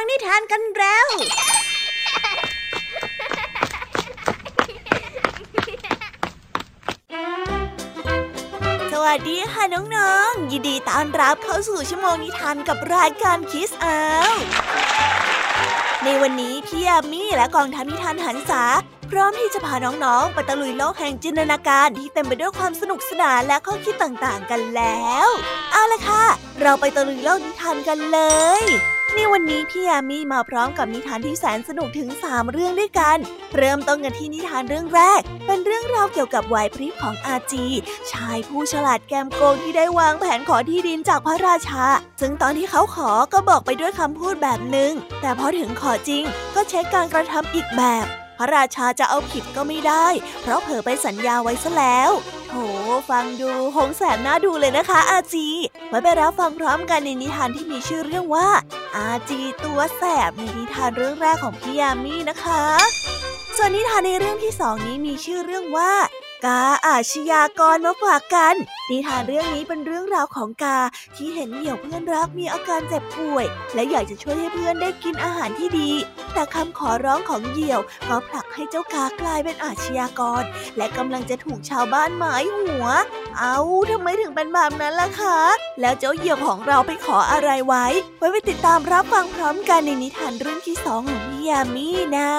ฟังนิทานกันแล้ว สวัสดีค่ะน้องๆ ยินดีต้อนรับเข้าสู่ชั่วโมงนิทานกับรายการคิสอาในวันนี้พี่ยามีและกองทัพนิทานหันษาพร้อมที่จะพาน้องๆไปตะลุยโลกแห่งจินตนาการที่เต็มไปด้วยความสนุกสนานและข้อคิดต่างๆกันแล้ว เอาละค่ะ เราไปตะลุยโลกนิทานกันเลย ในวันนี้พี่ยามีมาพร้อมกับนิทานที่แสนสนุกถึง 3 เรื่องด้วยกัน เริ่มต้นกันที่นิทานเรื่องแรก เป็นเรื่องราวเกี่ยวกับวายพริบของอาจี ชายผู้ฉลาดแกมโกงที่ได้วางแผนขอที่ดินจากพระราชา ซึ่งตอนที่เขาขอก็บอกไปด้วยคำพูดแบบหนึ่งแต่พอถึงขอจริงก็เช็คการกระทำอีกแบบ พระราชาจะเอาผิดก็ไม่ได้ เพราะเผลอไปสัญญาไว้ซะแล้ว โห ฟังดูหงแสบน่าดูเลยนะคะ อาจี ไว้ไปรับฟังพร้อมกันในนิทานที่มีชื่อเรื่องว่า อาจีตัวแสบในนิทานเรื่องแรกของพี่ยามีนะคะ ส่วนนิทานในเรื่องที่สองนี้มีชื่อเรื่องว่า กาอาชญากรมาฝากกัน นิทานเรื่องนี้เป็นเรื่องราวของกาที่เห็นเหยี่ยวเพื่อนรักมีอาการเจ็บป่วย และอยากจะช่วยให้เพื่อนได้กินอาหารที่ดี แต่คำขอร้องของเหยี่ยวก็ผลักให้เจ้ากากลายเป็นอาชญากร และกำลังจะถูกชาวบ้านหมายหัว เอาทำไมถึงเป็นแบบนั้นล่ะคะ แล้วเจ้าเหยี่ยวของเราไปขออะไรไว้ ไว้ไปติดตามรับฟังพร้อมกันในนิทานเรื่องที่สองของพี่ยามีนะ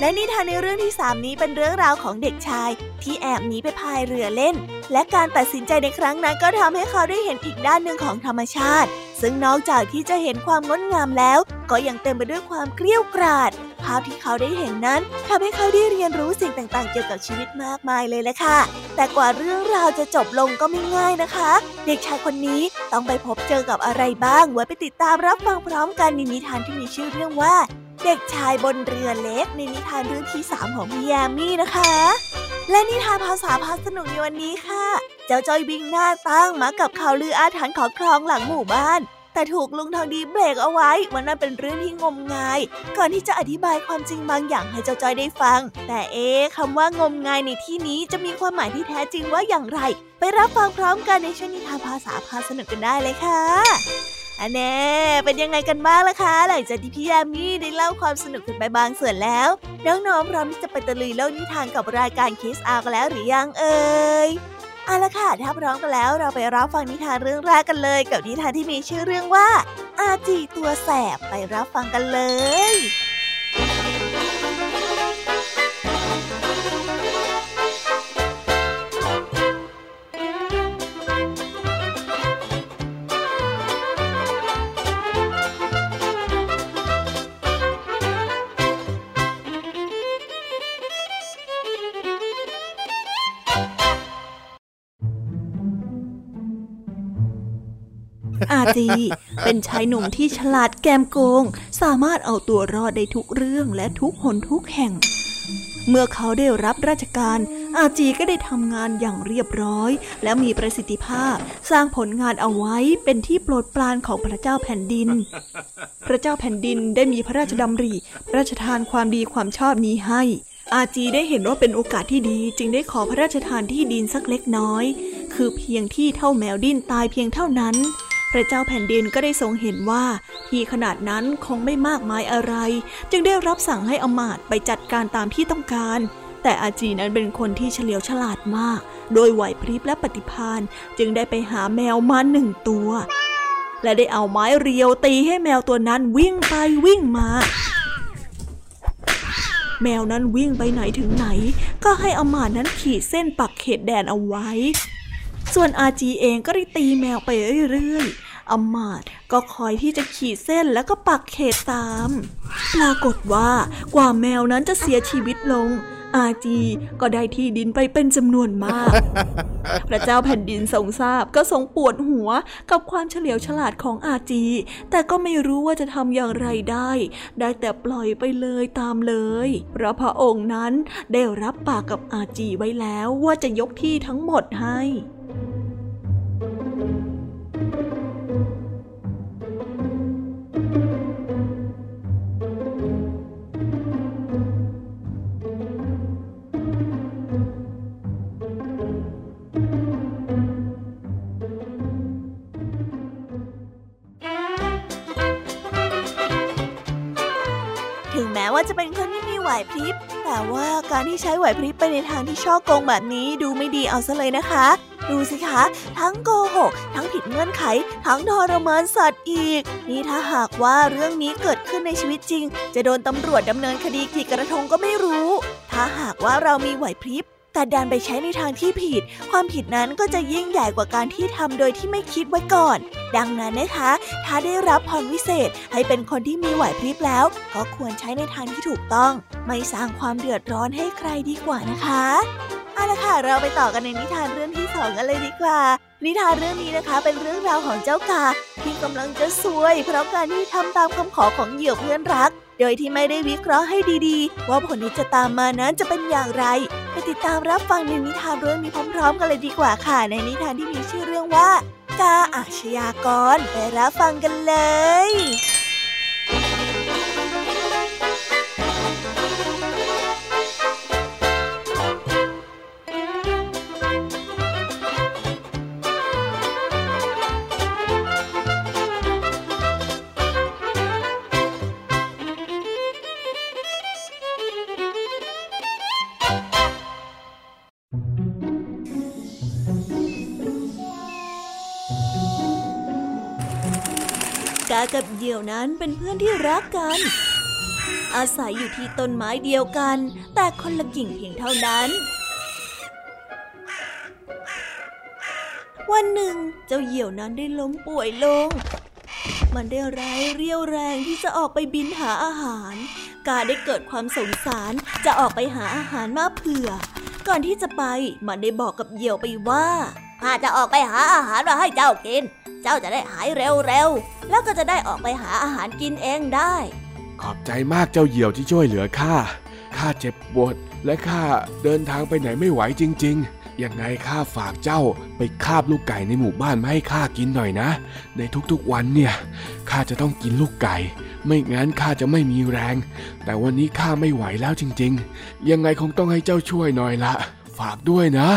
และนิทานในเรื่องที่สามนี้เป็นเรื่องราวของเด็กชาย ที่แอบหนีไปพายเรือเล่น และการตัดสินใจในครั้งนั้นก็ทำให้เขาได้เห็นอีกด้านหนึ่งของธรรมชาติ ซึ่งนอกจากที่จะเห็นความงดงามแล้ว ก็ยังเต็มไปด้วยความเกลี้ยกราด ภาพที่เขาได้เห็นนั้นทำให้เขาได้เรียนรู้สิ่งต่างๆ เกี่ยวกับชีวิตมากมายเลยแหละค่ะ แต่กว่าเรื่องราวจะจบลงก็ไม่ง่ายนะคะ เด็กชายคนนี้ต้องไปพบเจอกับอะไรบ้างไว้ไปติดตามรับฟังพร้อมกันในนิทานที่มีชื่อเรื่องว่า เด็กชายบนเรือเล็กในนิทานเรื่องที่สามของพี่ยามี่นะคะ และนิทานภาษาพาสนุกในวันนี้ค่ะ เจ้าจ้อยวิ่งหน้าตั้งมากับข่าวลืออาถรรพ์ของคลองหลังหมู่บ้าน แต่ถูกลุงทองดีเบรกเอาไว้ว่านั่นเป็นเรื่องที่งมงาย ก่อนที่จะอธิบายความจริงบางอย่างให้เจ้าจ้อยได้ฟัง แต่เอ๊คำว่างมงายในที่นี้จะมีความหมายที่แท้จริงว่าอย่างไร ไปรับฟังพร้อมกันในช่วงนิทานภาษาพาสนุกกันได้เลยค่ะ อันแน่เป็นยังไงกันบ้างล่ะคะ หลังจากที่พี่ยามีได้เล่าความสนุกกันไปบางส่วนแล้ว น้องๆพร้อมที่จะไปตะลุยโลกนิทานกับรายการคิสอากันแล้วหรือยังเอ่ยเอาละค่ะถ้าพร้อมกันแล้วเราไปรับฟังนิทานเรื่องแรกกันเลย กับนิทานที่มีชื่อเรื่องว่า อาจีตัวแสบไปรับฟังกันเลยาจี เป็นชายหนุ่มที่ฉลาดแกมโกง สามารถเอาตัวรอดได้ทุกเรื่องและทุกหนทุกแห่ง เมื่อเขาได้รับราชการ อาจีก็ได้ทำงานอย่างเรียบร้อย และมีประสิทธิภาพ สร้างผลงานเอาไว้เป็นที่โปรดปรานของพระเจ้าแผ่นดิน พระเจ้าแผ่นดินได้มีพระราชดำริพระราชทานความดีความชอบนี้ให้อาจีได้เห็นว่าเป็นโอกาสที่ดีจึงได้ขอพระราชทานที่ดินสักเล็กน้อย คือเพียงที่เท่าแมวดิ้นตายเพียงเท่านั้น พระเจ้าแผ่นดินก็ได้ทรงเห็นว่าที่ขนาดนั้นคงไม่มากมายอะไร จึงได้รับสั่งให้อมาตไปจัดการตามที่ต้องการ แต่อาจีนั้นเป็นคนที่เฉลียวฉลาดมาก โดยไหวพริบและปฏิพานจึงได้ไปหาแมวมาหนึ่งตัว และได้เอาไม้เรียวตีให้แมวตัวนั้นวิ่งไปวิ่งมาแมวนั้นวิ่งไปไหนถึงไหน ก็ให้อมาตนั้นขีดเส้นปักเขตแดนเอาไว้ ส่วนอาจีเองก็ได้ตีแมวไปเรื่อยๆอมาดก็คอยที่จะขีดเส้นแล้วก็ปักเขตตาม ปรากฏว่ากว่าแมวนั้นจะเสียชีวิตลงอาจีก็ได้ที่ดินไปเป็นจำนวนมาก พระเจ้าแผ่นดินทรงทราบก็ทรงปวดหัวกับความเฉลียวฉลาดของอาจี แต่ก็ไม่รู้ว่าจะทำอย่างไรได้ ได้แต่ปล่อยไปเลยตามเลยเพราะพระองค์นั้นได้รับปากกับอาจีไว้แล้วว่าจะยกที่ทั้งหมดให้ การที่ใช้ไหวพริบไปในทางที่ช่อโกงแบบนี้ดูไม่ดีเอาซะเลยนะคะ ดูสิคะ ทั้งโกหก ทั้งผิดเงื่อนไข ทั้งทรมานสัตว์อีก นี่ถ้าหากว่าเรื่องนี้เกิดขึ้นในชีวิตจริง จะโดนตำรวจดำเนินคดีกี่กระทงก็ไม่รู้ ถ้าหากว่าเรามีไหวพริบ แต่ดันไปใช้ในทางที่ผิด ความผิดนั้นก็จะยิ่งใหญ่กว่าการที่ทำโดยที่ไม่คิดไว้ก่อน ดังนั้นนะคะ ถ้าได้รับพรวิเศษให้เป็นคนที่มีไหวพริบแล้ว ก็ควรใช้ในทางที่ถูกต้อง ไม่สร้างความเดือดร้อนให้ใครดีกว่านะคะเอาละค่ะ เราไปต่อกันในนิทานเรื่องที่สองกันเลยดีกว่า นิทานเรื่องนี้นะคะ เป็นเรื่องราวของเจ้ากาที่กำลังจะซวย เพราะการที่ทำตามคำขอของเหยี่ยวเพื่อนรัก โดยที่ไม่ได้วิเคราะห์ให้ดีๆ ว่าผลที่จะตามมานั้นจะเป็นอย่างไร ไปติดตามรับฟังในนิทานเรื่องนี้พร้อมๆ กันเลยดีกว่าค่ะ ในนิทานที่มีชื่อเรื่องว่า กาอาชญากร ไปรับฟังกันเลย เดี่ยวนั้นเป็นเพื่อนที่รักกัน อาศัยอยู่ที่ต้นไม้เดียวกัน แต่คนละกิ่งเพียงเท่านั้น วันหนึ่งเจ้าเหยี่ยวนั้นได้ล้มป่วยลง มันได้ไร้เรี่ยวแรงที่จะออกไปบินหาอาหาร กาได้เกิดความสงสารจะออกไปหาอาหารมาเผื่อ ก่อนที่จะไปมันได้บอกกับเหยี่ยวไปว่าข้าจะออกไปหาอาหารมาให้เจ้ากิน เจ้าจะได้หายเร็วๆ แล้วก็จะได้ออกไปหาอาหารกินเองได้ ขอบใจมากเจ้าเหี่ยวที่ช่วยเหลือข้า ข้าเจ็บปวดและข้าเดินทางไปไหนไม่ไหวจริง ๆ ยังไงข้าฝากเจ้าไปคาบลูกไก่ในหมู่บ้านมาให้ข้ากินหน่อยนะ ในทุกๆวันเนี่ยข้าจะต้องกินลูกไก่ ไม่งั้นข้าจะไม่มีแรง แต่วันนี้ข้าไม่ไหวแล้วจริง ๆ ยังไงคงต้องให้เจ้าช่วยหน่อยละ ฝากด้วยนะ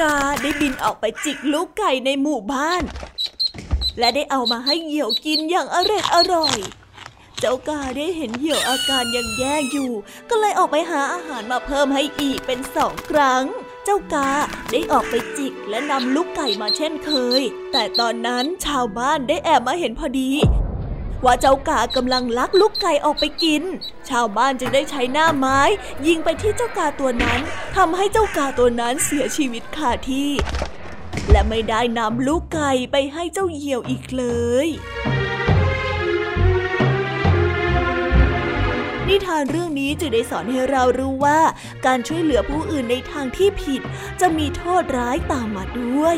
กาได้บินออกไปจิกลูกไก่ในหมู่บ้าน และได้เอามาให้เหยี่ยวกินอย่างอร่อยอร่อย เจ้ากาได้เห็นเหยี่ยวอาการยังแย่อยู่ ก็เลยออกไปหาอาหารมาเพิ่มให้อีกเป็นสองครั้ง เจ้ากาได้ออกไปจิกและนำลูกไก่มาเช่นเคย แต่ตอนนั้นชาวบ้านได้แอบมาเห็นพอดี ว่าเจ้ากากำลังลักลูกไก่ออกไปกิน ชาวบ้านจึงได้ใช้หน้าไม้ ยิงไปที่เจ้ากาตัวนั้นทำให้เจ้ากาตัวนั้นเสียชีวิตคาที่ และไม่ได้นำลูกไก่ไปให้เจ้าเหยี่ยวอีกเลยนิทานเรื่องนี้จะได้สอนให้เรารู้ว่า การช่วยเหลือผู้อื่นในทางที่ผิด จะมีโทษร้ายตามมาด้วย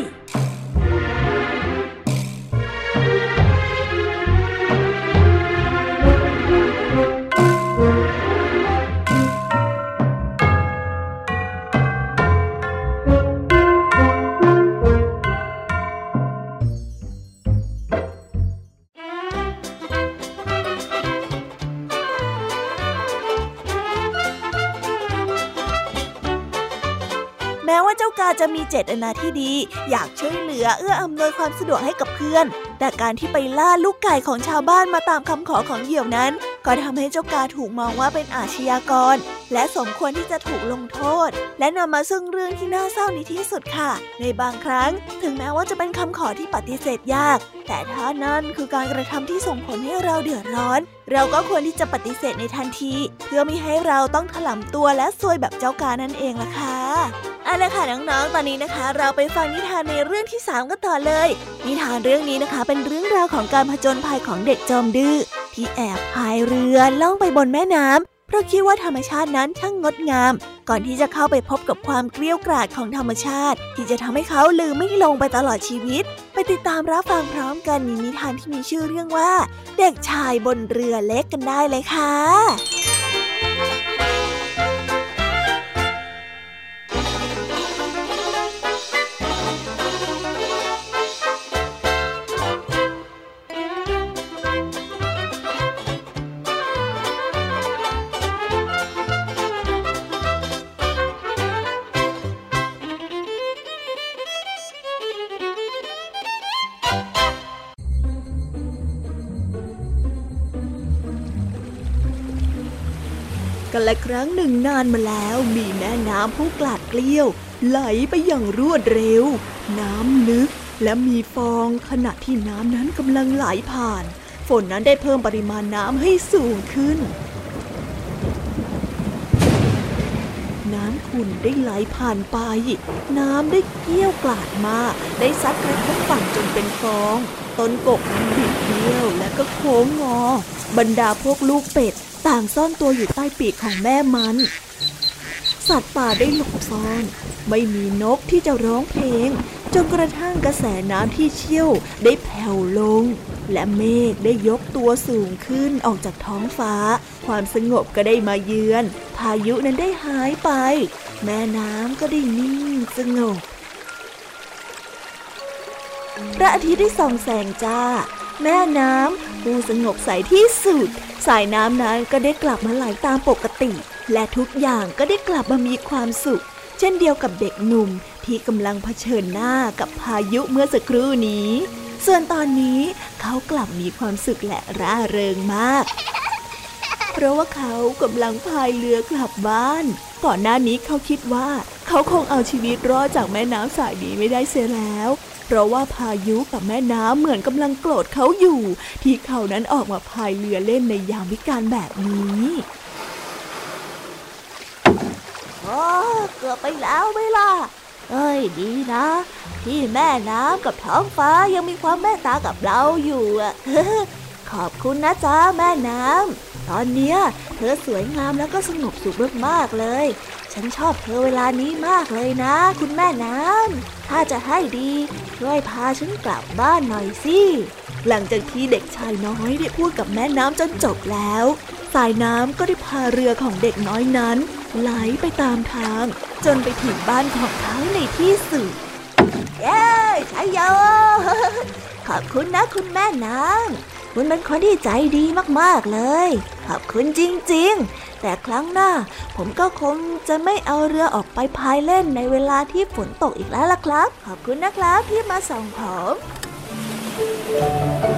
จะมีเจตนาที่ดี อยากช่วยเหลือเอื้ออำนวยความสะดวกให้กับเพื่อน แต่การที่ไปล่าลูกไก่ของชาวบ้านมาตามคำขอของเหยี่ยวนั้น ก็ทำให้เจ้ากาถูกมองว่าเป็นอาชญากร และสมควรที่จะถูกลงโทษ และนำมาซึ่งเรื่องที่น่าเศร้าในที่สุดค่ะ ในบางครั้ง ถึงแม้ว่าจะเป็นคำขอที่ปฏิเสธยาก แต่ถ้านั่นคือการกระทำที่ส่งผลให้เราเดือดร้อน เราก็ควรที่จะปฏิเสธในทันที เพื่อไม่ให้เราต้องถลำตัวและซวยแบบเจ้ากานั่นเองล่ะค่ะเอาละค่ะน้องๆ ตอนนี้นะคะ เราไปฟังนิทานในเรื่องที่ 3 กันต่อเลย นิทานเรื่องนี้นะคะ เป็นเรื่องราวของการผจญภัยของเด็กจอมดื้อที่แอบพายเรือล่องไปบนแม่น้ำเพ ราะคิดว่าธรรมชาตินั้นช่างงดงาม ก่อนที่จะเข้าไปพบกับความเกลี้ยกล่อดของธรรมชาติ ที่จะทำให้เขาลืมไม่ลงไปตลอดชีวิต ไปติดตามรับฟังพร้อมกันในนิทานที่มีชื่อเรื่องว่า เด็กชายบนเรือเล็กกันได้เลยค่ะ ละครั้งหนึ่งนานมาแล้วมีแม่น้ำผู้กลาดเกลี้ยว ไหลไปอย่างรวดเร็ว น้ำลึกและมีฟองขณะที่น้ำนั้นกำลังไหลผ่าน ฝนนั้นได้เพิ่มปริมาณน้ำให้สูงขึ้น น้ำขุ่นได้ไหลผ่านไป น้ำได้เกี้ยวกลาดมา ได้ซัดกระทบฝั่งจนเป็นฟอง ต้นกกนั้นบิด เบี้ยวและก็โค้งงอ บรรดาพวกลูกเป็ดต่างซ่อนตัวอยู่ใต้ปีกของแม่มัน สัตว์ป่าได้หลบซ่อน ไม่มีนกที่จะร้องเพลง จนกระทั่งกระแสน้ำที่เชี่ยวได้แผ่วลง และเมฆได้ยกตัวสูงขึ้นออกจากท้องฟ้า ความสงบก็ได้มาเยือน พายุนั้นได้หายไป แม่น้ำก็ได้นิ่งสงบพระอาทิตย์ได้ส่องแสงจ้า แม่น้ำผู้สงบใสที่สุด สายน้ำนั้นก็ได้กลับมาไหลตามปกติ และทุกอย่างก็ได้กลับมามีความสุข เช่นเดียวกับเด็กหนุ่มที่กำลังเผชิญหน้ากับพายุเมื่อสักครู่นี้ ส่วนตอนนี้เขากลับมีความสุขและร่าเริงมาก เพราะว่าเขากำลังพายเรือกลับบ้าน ก่อนหน้านี้เขาคิดว่า เขาคงเอาชีวิตรอดจากแม่น้ำสายนี้ไม่ได้เสียแล้ว เพราะว่าพายุกับแม่น้ำเหมือนกำลังโกรธเขาอยู่ ที่เขานั้นออกมาพายเรือเล่นในยามวิกาลแบบนี้โอ้เกือบไปแล้วไหมล่ะเอ้ยดีนะ ที่แม่น้ำกับท้องฟ้ายังมีความเมตตากับเราอยู่อะขอบคุณนะจ๊ะแม่น้ำ ตอนเนี้ยเธอสวยงามแล้วก็สงบสุขมากๆเลย ฉันชอบเธอเวลานี้มากเลยนะ คุณแม่น้ำถ้าจะให้ดีช่วยพาฉันกลับบ้านหน่อยสิหลังจากที่เด็กชายน้อยได้พูดกับแม่น้ำจนจบแล้ว สายน้ำก็ได้พาเรือของเด็กน้อยนั้น ไหลไปตามทาง จนไปถึงบ้านของเขาในที่สุดเย้ชัยโยขอบคุณนะคุณแม่นาง คุณเป็นคนที่ใจดีมากๆเลย ขอบคุณจริงๆ แต่ครั้งหน้า ผมก็คงจะไม่เอาเรือออกไปพายเล่นในเวลาที่ฝนตกอีกแล้วล่ะครับ ขอบคุณนะครับที่มาส่งผมโห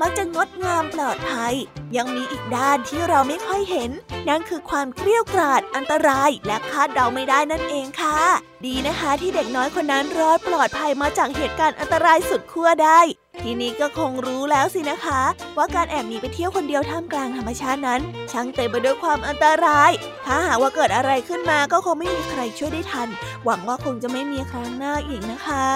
มักจะงดงามปลอดภัย ยังมีอีกด้านที่เราไม่ค่อยเห็น นั่นคือความเกลี้ยวกราดอันตรายและคาดเดาไม่ได้นั่นเองค่ะ ดีนะคะที่เด็กน้อยคนนั้นรอดปลอดภัยมาจากเหตุการณ์อันตรายสุดขั้วได้ ทีนี้ก็คงรู้แล้วสินะคะ ว่าการแอบหนีไปเที่ยวคนเดียวท่ามกลางธรรมชาตินั้น ช่างเต็มไปด้วยความอันตราย ถ้าหากว่าเกิดอะไรขึ้นมาก็คงไม่มีใครช่วยได้ทัน หวังว่าคงจะไม่มีครั้งหน้าอีกนะคะ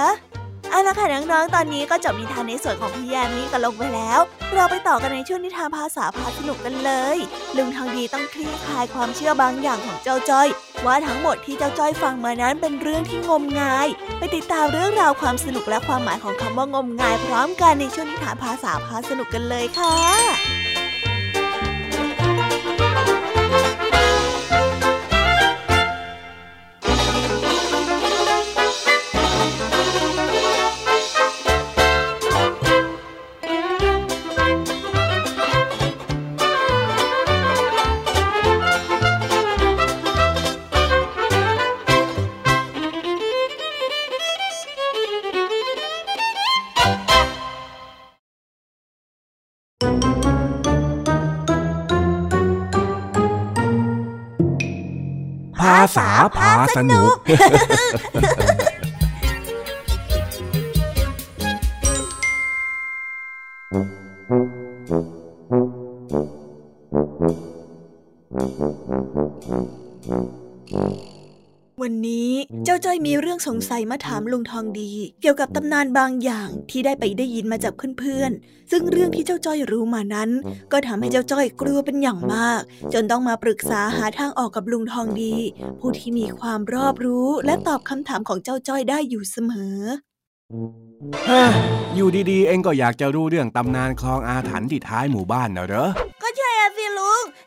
เอาละค่ะน้องๆ ตอนนี้ก็จบนิทานในส่วนของพี่ยามีกันลงไปแล้ว เราไปต่อกันในช่วงนิทานภาษาพาสนุกกันเลย ลุงทองดีต้องคลี่คลายความเชื่อบางอย่างของเจ้าจ้อย ว่าทั้งหมดที่เจ้าจ้อยฟังมานั้นเป็นเรื่องที่งมงาย ไปติดตามเรื่องราวความสนุกและความหมายของคำว่างมงายพร้อมกันในช่วงนิทานภาษาพาสนุกกันเลยค่ะ ภาษาพาสนุก มีเรื่องสงสัยมาถามลุงทองดี เกี่ยวกับตำนานบางอย่างที่ได้ไปได้ยินมาจากเพื่อนๆ ซึ่งเรื่องที่เจ้าจ้อยรู้มานั้น ก็ทำให้เจ้าจ้อยกลัวเป็นอย่างมาก จนต้องมาปรึกษาหาทางออกกับลุงทองดี ผู้ที่มีความรอบรู้และตอบคำถามของเจ้าจ้อยได้อยู่เสมอเฮ้ยอยู่ดีๆ เองก็อยากจะรู้เรื่องตำนานคลองอาถรรพ์ที่ท้ายหมู่บ้านนะเหรอก็ใช่อะสิลุง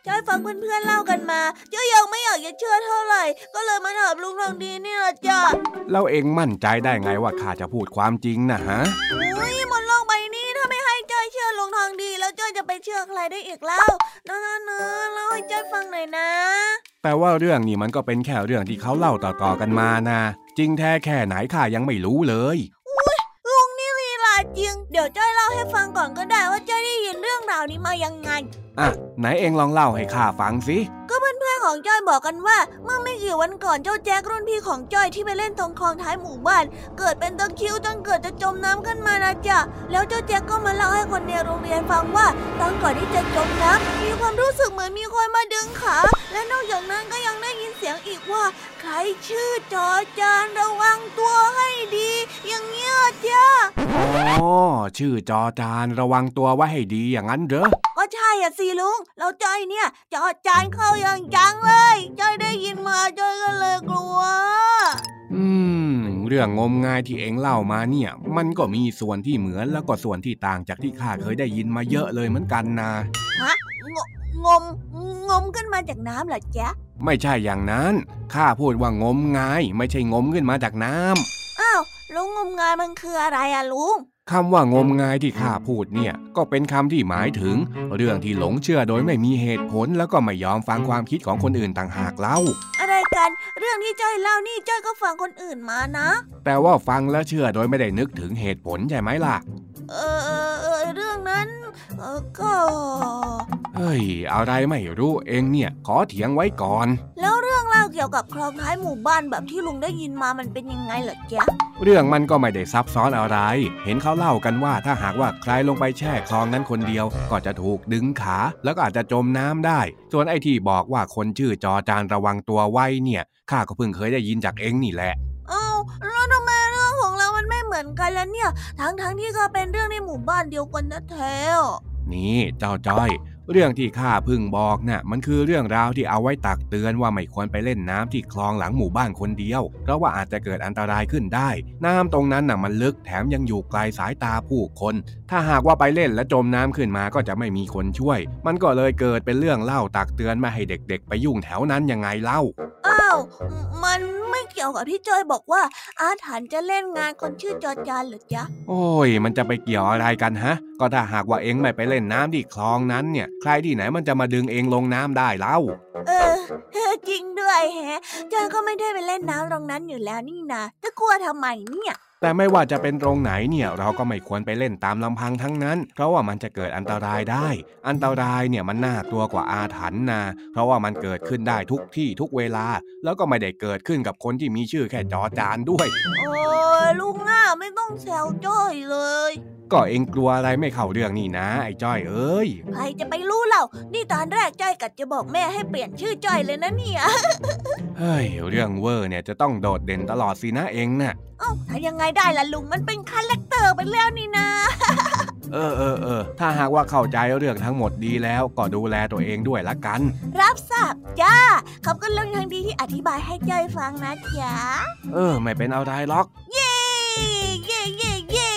จ้อยฟังเพื่อนๆเล่ากันมาจ้อยยังไม่อยากจะเชื่อเท่าไหร่ ก็เลยมาถามลุงทองดีนี่แหละจ้ะแล้วเองมั่นใจได้ไงว่าข้าจะพูดความจริงนะฮะอุ้ยบนโลกใบนี้ถ้าไม่ให้จ้อยเชื่อลุงทองดีแล้วเชื่อใครได้อีกแล้วนะนะนะเล่าให้จ้อยฟังหน่อยนะ แต่ว่าเรื่องนี้มันก็เป็นแค่เรื่องที่เขาเล่าต่อๆกันมานะจริงแท้แค่ไหนข้ายังไม่รู้เลยลุงนี่ลีลา จริง เดี๋ยวจ้อยเล่าให้ฟังก่อนก็ได้ว่าจ้อยได้ยินเรื่องราวนี้มายังไง อะ ไหนเองลองเล่าให้ข้าฟังสิ ก็เพื่อนๆ ของจ้อยบอกกันว่า เมื่อไม่กี่วันก่อนเจ้าแจ็ครุ่นพี่ของจ้อยที่ไปเล่นตรงคลองท้ายหมู่บ้าน เกิดเป็นตะคิวจนเกิดจะจมน้ำขึ้นมานะจ๊ะแล้วเจ้าแจ็คก็มาเล่าให้คนในโรงเรียนฟังว่าตอนก่อนที่จะจมน้ำมีความรู้สึกเหมือนมีคนมาดึงขา และนอกจากนั้นก็ยังได้ยินเสียงอีกว่า ใครชื่อจอจานระวังตัวให้ดี อย่างเงี้ยจ้ะอ๋อชื่อจอจานระวังตัวไว้ให้ดีอย่างนั้นเหรอ ใช่อะสิลุงแล้วจ้อยเนี่ยจอจานเข้าอย่างจังเลยจ้อยได้ยินมาจ้อยก็เลยกลัว อืม เรื่องงมงายที่เองเล่ามาเนี่ย มันก็มีส่วนที่เหมือนแล้วก็ส่วนที่ต่างจากที่ข้าเคยได้ยินมาเยอะเลยเหมือนกันนะฮะงงมงมขึ้นมาจากน้ำเหรอจ๊ะไม่ใช่อย่างนั้นข้าพูดว่างมงาย ไม่ใช่งมขึ้นมาจากน้ำอ้าวแล้วงมงายมันคืออะไรอะลุง คำว่างมงายที่ข้าพูดเนี่ย ก็เป็นคำที่หมายถึง เรื่องที่หลงเชื่อโดยไม่มีเหตุผลแล้วก็ไม่ยอมฟังความคิดของคนอื่นต่างหากเล่า อะไรกัน เรื่องที่จ้อยเล่านี่จ้อยก็ฟังคนอื่นมานะ แต่ว่าฟังแล้วเชื่อโดยไม่ได้นึกถึงเหตุผลใช่ไหมล่ะ เออเออเออเรื่องนั้นเออก็เฮ้ย อะไรไม่รู้เองเนี่ย ขอเถียงไว้ก่อน แล้วเรื่องเล่าเกี่ยวกับคลองท้ายหมู่บ้านแบบที่ลุงได้ยินมามันเป็นยังไงเหรอจ๊ะเรื่องมันก็ไม่ได้ซับซ้อนอะไร เห็นเขาเล่ากันว่าถ้าหากว่าใครลงไปแช่คลองนั้นคนเดียว ก็จะถูกดึงขา แล้วก็อาจจะจมน้ำได้ ส่วนไอ้ที่บอกว่าคนชื่อจอจานระวังตัวไว้เนี่ยข้าก็เพิ่งเคยได้ยินจากเองนี่แหละ เอ้าแล้วทำ มันไม่เหมือนกันแล้วเนี่ย ทั้งๆที่ก็เป็นเรื่องในหมู่บ้านเดียวกันนะแท้นี่เจ้าจ้อย เรื่องที่ข้าเพึ่งบอกน่ะมันคือเรื่องราวที่เอาไว้ตักเตือนว่าไม่ควรไปเล่นน้ำที่คลองหลังหมู่บ้านคนเดียว เพราะว่าอาจจะเกิดอันตรายขึ้นได้ น้ำตรงนั้นน่ะมันลึกแถมยังอยู่ไกลสายตาผู้คน ถ้าหากว่าไปเล่นและจมน้ำขึ้นมาก็จะไม่มีคนช่วย มันก็เลยเกิดเป็นเรื่องเล่าตักเตือนไม่ให้เด็กๆ ไปยุ่งแถวนั้นยังไงเล่าอ้าวมันไม่เกี่ยวกับที่จอยบอกว่า อาถรรพ์จะเล่นงานคนชื่อจอจานเหรือจ๊ะโอ้ย มันจะไปเกี่ยวอะไรกันฮะ ก็ถ้าหากว่าเองไม่ไปเล่นน้ำที่คลองนั้นเนี่ยใครที่ไหนมันจะมาดึงเองลงน้ำได้เล่า เออ จริงด้วยแฮะจอยก็ไม่ได้ไปเล่นน้ำตรงนั้นอยู่แล้วนี่นะจะกลัวทำไมเนี่ย แต่ไม่ว่าจะเป็นตรงไหนเนี่ยเราก็ไม่ควรไปเล่นตามลำพังทั้งนั้น เพราะว่ามันจะเกิดอันตรายได้ อันตรายเนี่ยมันน่ากลัวกว่าอาถรรพ์นะเพราะว่ามันเกิดขึ้นได้ทุกที่ทุกเวลา แล้วก็ไม่ได้เกิดขึ้นกับคนที่มีชื่อแค่จอจานด้วย โอ้ยลุงอะไม่ต้องแซวจ้อยเลย ก็เองกลัวอะไรไม่เข้าเรื่องนี่นะไอ้จ้อยเอ้ยใครจะไปรู้เล่า นี่ตอนแรกจ้อยกัดจะบอกแม่ให้เปลี่ยนชื่อจ้อยเลยนะเนี่ย เฮ้ยเรื่องเวอร์เนี่ยจะต้องโดดเด่นตลอดสินะเอ็งน่ะเอ้าทำยังไงได้ล่ะลุงมันเป็นคาแรคเตอร์ไปแล้วนี่นะ เออเออเออถ้าหากว่าเข้าใจเรื่องทั้งหมดดีแล้วก็ดูแลตัวเองด้วยละกัน รับทราบจ้าขอบคุณลุงทางดีที่อธิบายให้จ้อยฟังนะจ๊ะเออ ไม่เป็นอะไรหรอก เย้เย้เย้เย้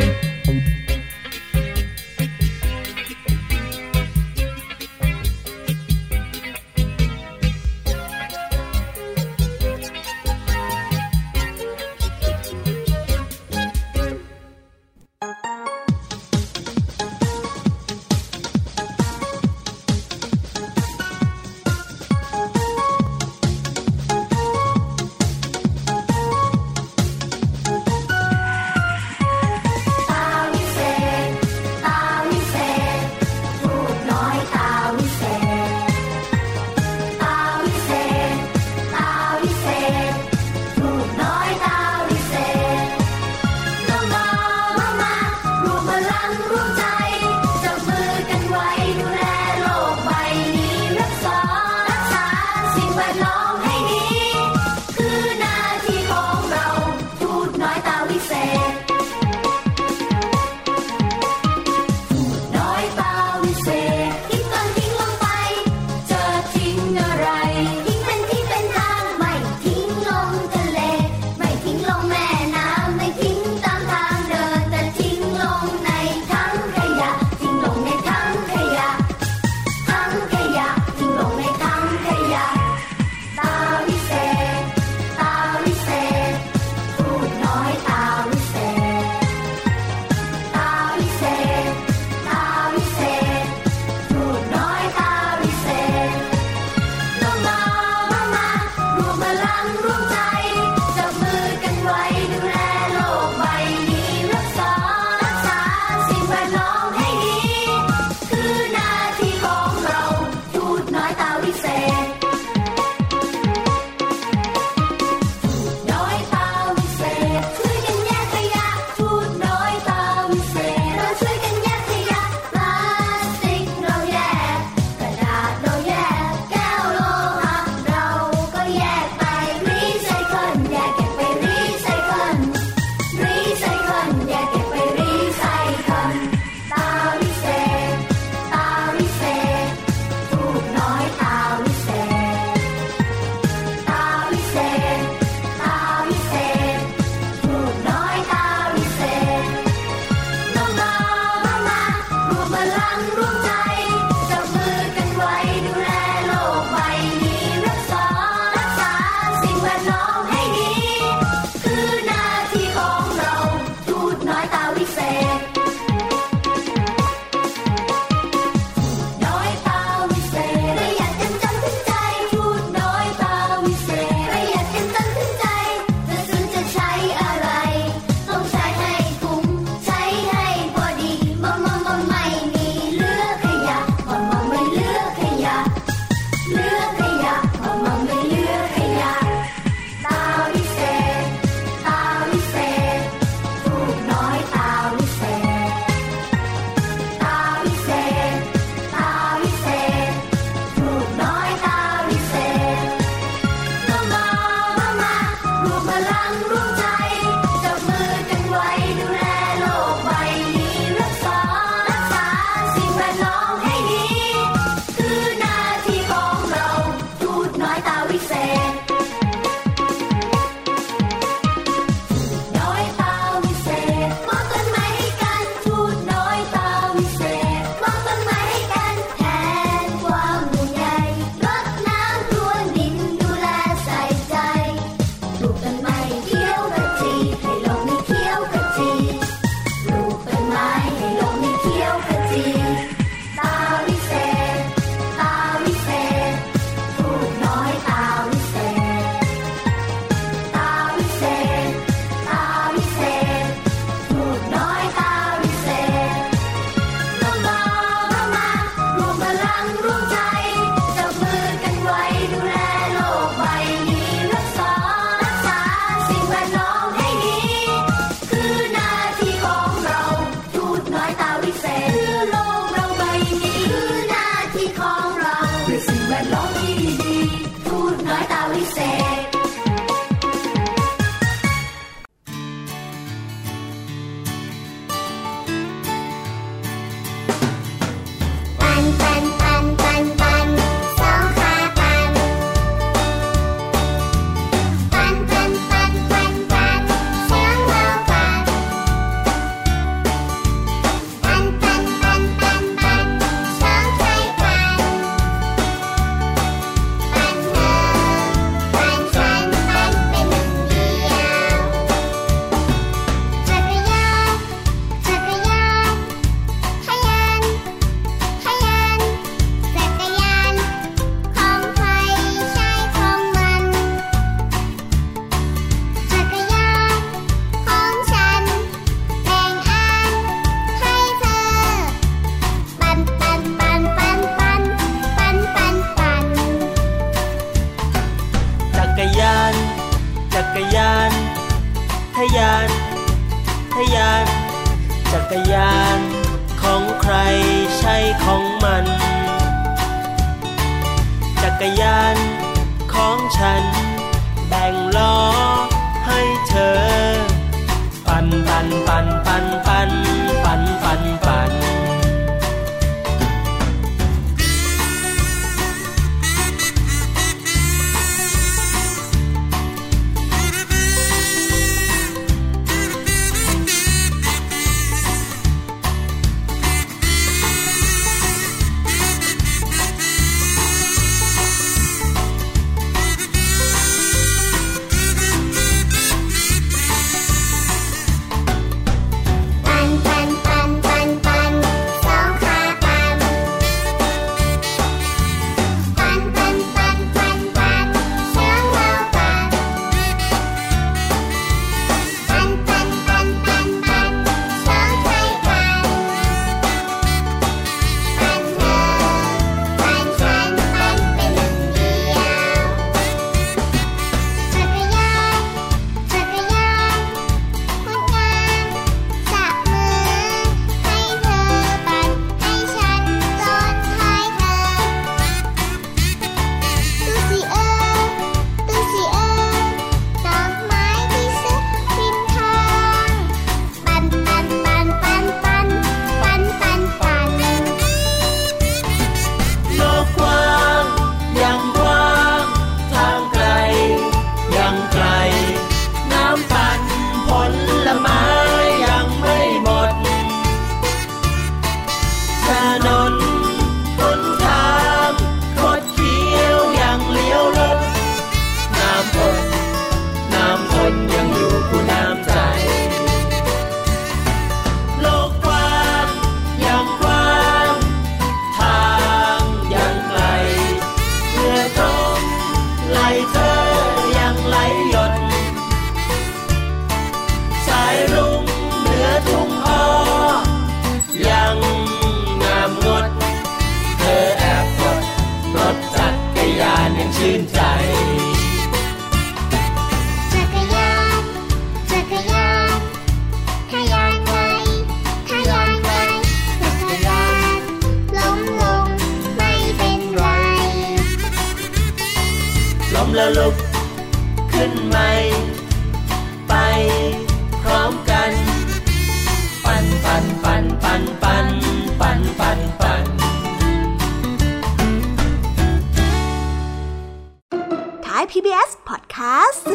เ打死